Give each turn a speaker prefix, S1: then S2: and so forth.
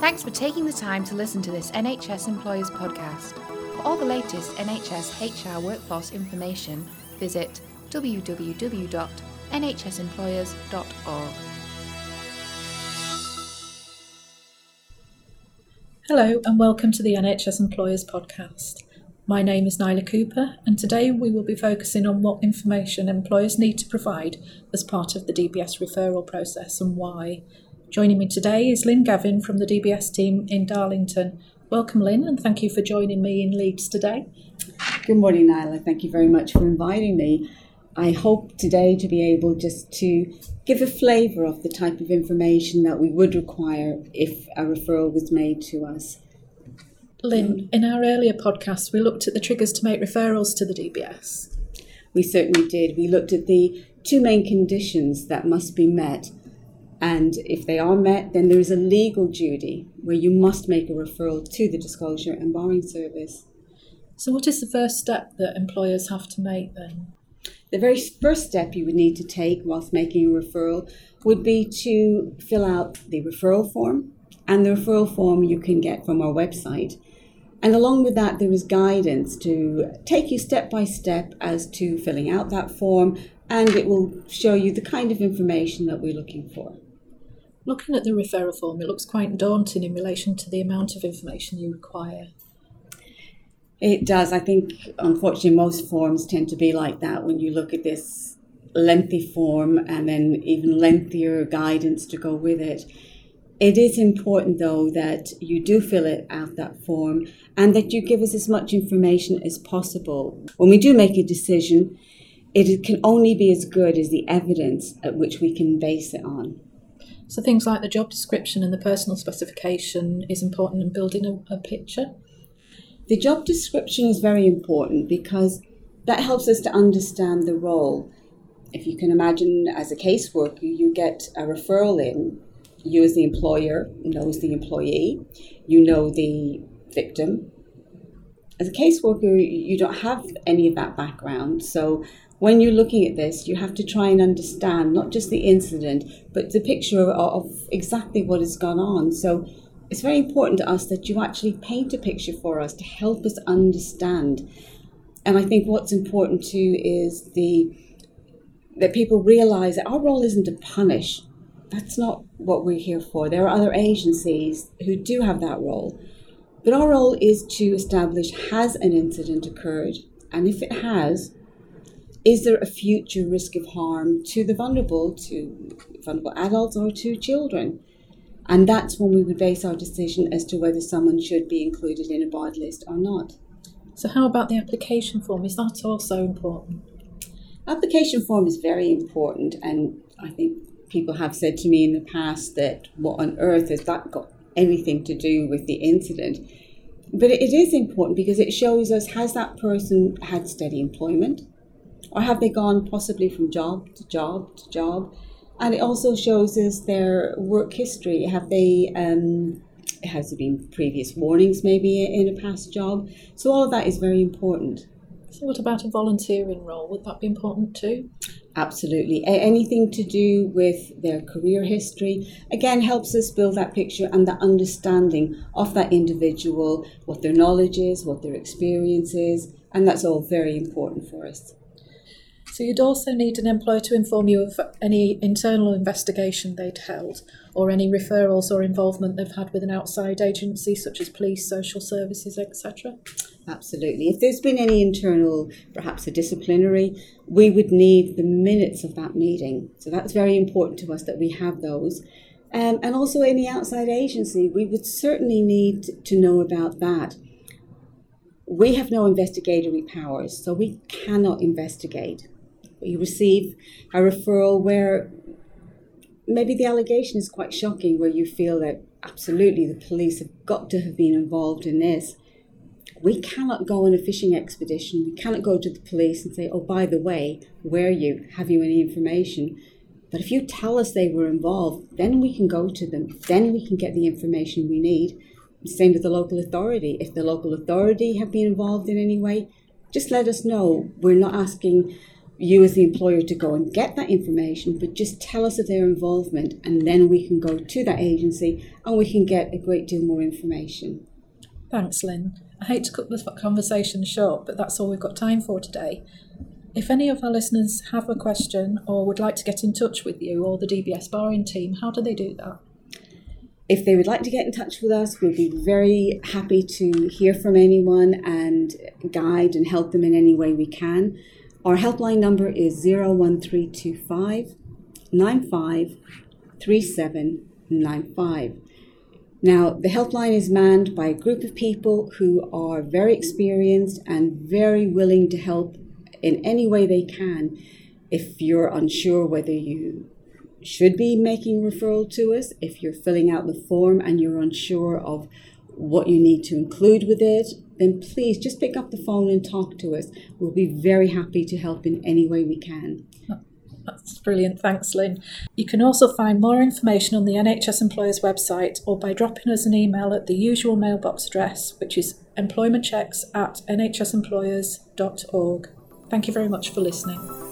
S1: Thanks for taking the time to listen to this NHS Employers podcast. For all the latest NHS HR workforce information, visit www.nhsemployers.org.
S2: Hello, and welcome to the NHS Employers podcast. My name is Nyla Cooper, and today we will be focusing on what information employers need to provide as part of the DBS referral process and why. Joining me today is Lynn Gavin from the DBS team in Darlington. Welcome, Lynn, and thank you for joining me in Leeds today.
S3: Good morning, Nyla. Thank you very much for inviting me. I hope today to be able just to give a flavour of the type of information that we would require if a referral was made to us.
S2: Lynn, in our earlier podcast, we looked at the triggers to make referrals to the DBS.
S3: We certainly did. We looked at the two main conditions that must be met and if they are met, then there is a legal duty where you must make a referral to the Disclosure and Barring Service.
S2: So, what is the first step that employers have to make then?
S3: The very first step you would need to take whilst making a referral would be to fill out the referral form, and the referral form you can get from our website. And along with that, there is guidance to take you step by step as to filling out that form, and it will show you the kind of information that we're looking for.
S2: Looking at the referral form, it looks quite daunting in relation to the amount of information you require.
S3: It does. I think, unfortunately, most forms tend to be like that when you look at this lengthy form and then even lengthier guidance to go with it. It is important, though, that you do fill it out that form and that you give us as much information as possible. When we do make a decision, it can only be as good as the evidence at which we can base it on.
S2: So things like the job description and the personal specification is important in building a, a picture.
S3: The job description is very important because that helps us to understand the role. If you can imagine, as a caseworker, you get a referral in. You, as the employer, knows the employee. You know the victim. As a caseworker, you don't have any of that background, so when you're looking at this, you have to try and understand not just the incident, but the picture of, exactly what has gone on. So it's very important to us that you actually paint a picture for us to help us understand. And I think what's important too is the that people realize that our role isn't to punish. That's not what we're here for. There are other agencies who do have that role. But our role is to establish has an incident occurred? And if it has, is there a future risk of harm to the vulnerable, to vulnerable adults or to children? And that's when we would base our decision as to whether someone should be included in a barred list or not.
S2: So, how about the application form? Is that also important?
S3: Application form is very important, and I think people have said to me in the past that what on earth has that got anything to do with the incident? But it is important because it shows us has that person had steady employment? Or have they gone possibly from job to job to job? And it also shows us their work history. Have they, um, has there been previous warnings maybe in a past job? So all of that is very important.
S2: So what about a volunteering role? Would that be important too?
S3: Absolutely. Anything to do with their career history, again, helps us build that picture and that understanding of that individual, what their knowledge is, what their experience is, and that's all very important for us.
S2: So you'd also need an employer to inform you of any internal investigation they'd held or any referrals or involvement they've had with an outside agency such as police, social services, etc.
S3: Absolutely. If there's been any internal, perhaps a disciplinary, we would need the minutes of that meeting. So that's very important to us that we have those. Um, and also any outside agency, we would certainly need to know about that. We have no investigatory powers, so we cannot investigate you receive a referral where maybe the allegation is quite shocking, where you feel that absolutely the police have got to have been involved in this. We cannot go on a fishing expedition. We cannot go to the police and say, oh, by the way, were you? Have you any information? But if you tell us they were involved, then we can go to them. Then we can get the information we need. Same with the local authority. If the local authority have been involved in any way, just let us know. We're not asking you as the employer to go and get that information, but just tell us of their involvement, and then we can go to that agency and we can get a great deal more information.
S2: Thanks, Lynn. I hate to cut the conversation short, but that's all we've got time for today. If any of our listeners have a question or would like to get in touch with you or the DBS barring team, how do they do that?
S3: If they would like to get in touch with us, we'd be very happy to hear from anyone and guide and help them in any way we can. Our helpline number is 01325 953795. Now, the helpline is manned by a group of people who are very experienced and very willing to help in any way they can. If you're unsure whether you should be making referral to us, if you're filling out the form and you're unsure of what you need to include with it, then please just pick up the phone and talk to us. We'll be very happy to help in any way we can.
S2: That's brilliant. Thanks, Lynn. You can also find more information on the NHS Employers website or by dropping us an email at the usual mailbox address, which is employmentchecks at nhsemployers.org. Thank you very much for listening.